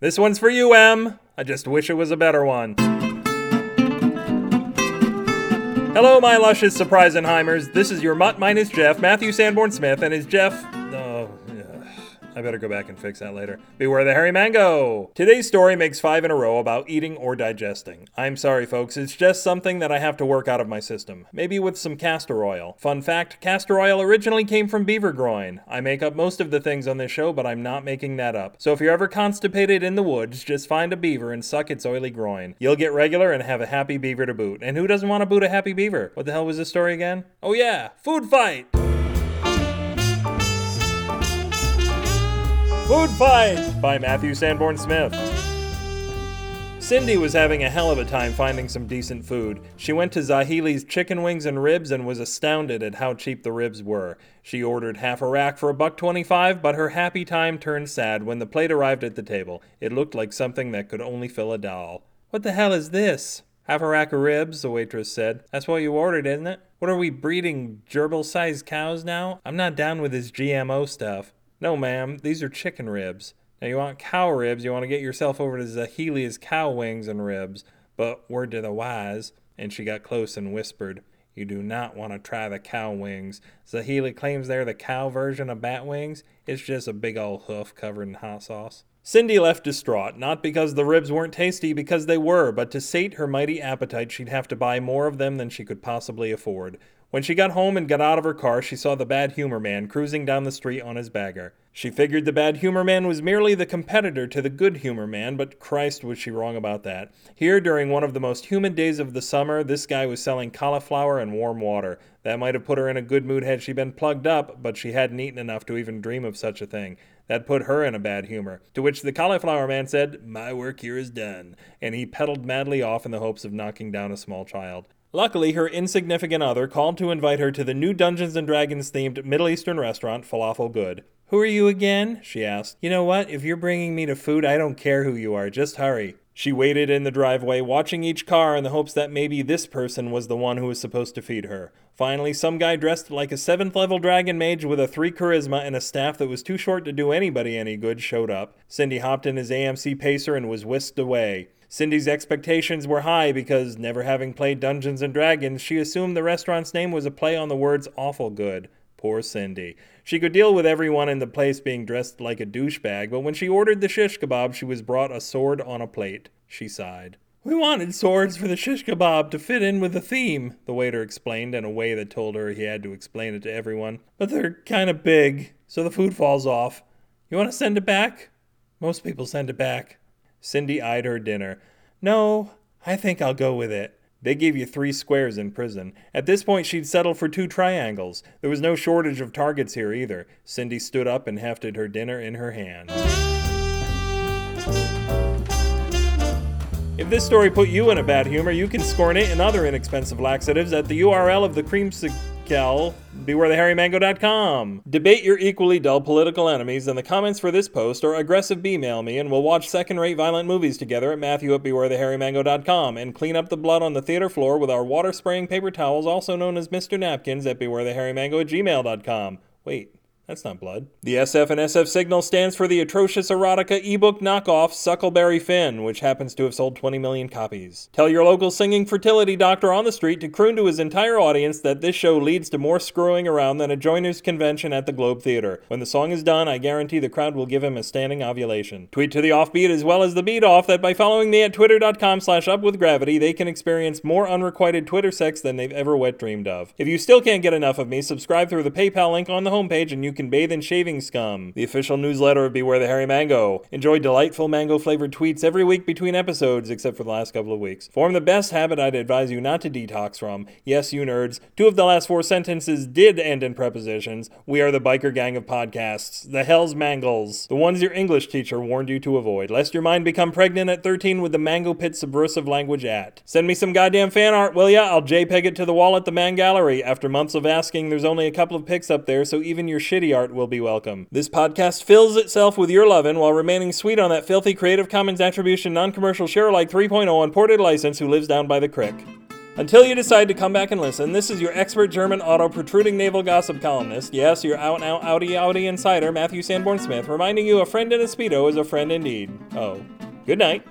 This one's for you, Em. I just wish it was a better one. Hello, my luscious Surprisenheimers. This is your mutt minus Jeff, Matthew Sanborn Smith, and is Jeff. Ugh. I better go back and fix that later. Beware the hairy mango! Today's story makes five in a row about eating or digesting. I'm sorry, folks, it's just something that I have to work out of my system. Maybe with some castor oil. Fun fact castor oil originally came from beaver groin. I make up most of the things on this show, but I'm not making that up. So if you're ever constipated in the woods, just find a beaver and suck its oily groin. You'll get regular and have a happy beaver to boot. And who doesn't want to boot a happy beaver? What the hell was this story again? Oh, yeah, food fight! Food Fight by Matthew Sanborn Smith. Cindy was having a hell of a time finding some decent food. She went to Zahili's Chicken Wings and Ribs and was astounded at how cheap the ribs were. She ordered half a rack for a buck 25, but her happy time turned sad when the plate arrived at the table. It looked like something that could only fill a doll. What the hell is this? Half a rack of ribs, the waitress said. That's what you ordered, isn't it? What are we breeding gerbil sized cows now? I'm not down with this GMO stuff. No, ma'am, these are chicken ribs. Now, you want cow ribs, you want to get yourself over to Zahilia's cow wings and ribs. But word to the wise, and she got close and whispered, You do not want to try the cow wings. Zahili claims they're the cow version of bat wings. It's just a big old hoof covered in hot sauce. Cindy left distraught, not because the ribs weren't tasty, because they were, but to sate her mighty appetite, she'd have to buy more of them than she could possibly afford. When she got home and got out of her car, she saw the bad humor man cruising down the street on his bagger. She figured the bad humor man was merely the competitor to the good humor man, but Christ was she wrong about that. Here, during one of the most humid days of the summer, this guy was selling cauliflower and warm water. That might have put her in a good mood had she been plugged up, but she hadn't eaten enough to even dream of such a thing. That put her in a bad humor. To which the cauliflower man said, My work here is done, and he pedaled madly off in the hopes of knocking down a small child. Luckily, her insignificant other called to invite her to the new Dungeons and Dragons themed Middle Eastern restaurant, Falafel Good. Who are you again? she asked. You know what? If you're bringing me to food, I don't care who you are. Just hurry. She waited in the driveway, watching each car in the hopes that maybe this person was the one who was supposed to feed her. Finally, some guy dressed like a seventh level dragon mage with a three charisma and a staff that was too short to do anybody any good showed up. Cindy hopped in his AMC pacer and was whisked away. Cindy's expectations were high because, never having played Dungeons and Dragons, she assumed the restaurant's name was a play on the words awful good. Poor Cindy. She could deal with everyone in the place being dressed like a douchebag, but when she ordered the shish kebab, she was brought a sword on a plate. She sighed. We wanted swords for the shish kebab to fit in with the theme, the waiter explained in a way that told her he had to explain it to everyone. But they're kind of big, so the food falls off. You want to send it back? Most people send it back. Cindy eyed her dinner. No, I think I'll go with it. They gave you three squares in prison. At this point, she'd settled for two triangles. There was no shortage of targets here either. Cindy stood up and hefted her dinner in her hand. If this story put you in a bad humor, you can scorn it and other inexpensive laxatives at the URL of the creamsicle bewarethehairymango.com. Debate your equally dull political enemies in the comments for this post or aggressive B-mail me and we'll watch second-rate violent movies together at Matthew at bewarethehairymango.com and clean up the blood on the theater floor with our water-spraying paper towels also known as Mr. Napkins at bewarethehairymango at gmail.com. Wait, that's not blood. The SF and SF signal stands for the atrocious erotica ebook knockoff Suckleberry Finn, which happens to have sold 20 million copies. Tell your local singing fertility doctor on the street to croon to his entire audience that this show leads to more screwing around than a joiners convention at the Globe Theater. When the song is done, I guarantee the crowd will give him a standing ovulation. Tweet to the offbeat as well as the beat off that by following me at twitter.com slash upwithgravity, they can experience more unrequited Twitter sex than they've ever wet dreamed of. If you still can't get enough of me, subscribe through the PayPal link on the homepage and you can bathe in shaving scum. The official newsletter of Beware the Hairy Mango. Enjoy delightful mango flavored tweets every week between episodes, except for the last couple of weeks. Form the best habit I'd advise you not to detox from. Yes, you nerds. Two of the last four sentences did end in prepositions. We are the biker gang of podcasts. The Hells Mangles. The ones your English teacher warned you to avoid, lest your mind become pregnant at 13 with the Mango Pit subversive language at. Send me some goddamn fan art, will ya? I'll JPEG it to the wall at the Man Gallery. After months of asking, there's only a couple of pics up there, so even your shitty art will be welcome. This podcast fills itself with your lovin' while remaining sweet on that filthy Creative Commons Attribution Non Commercial Share Alike 3.0 unported license who lives down by the crick. Until you decide to come back and listen, this is your expert German auto protruding naval gossip columnist. Yes, your out and out Audi Audi insider, Matthew Sanborn Smith, reminding you a friend in a Speedo is a friend indeed. Oh, good night.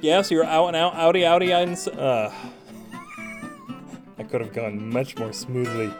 Yes, you're out and out Audi Audi ins- uh could have gone much more smoothly.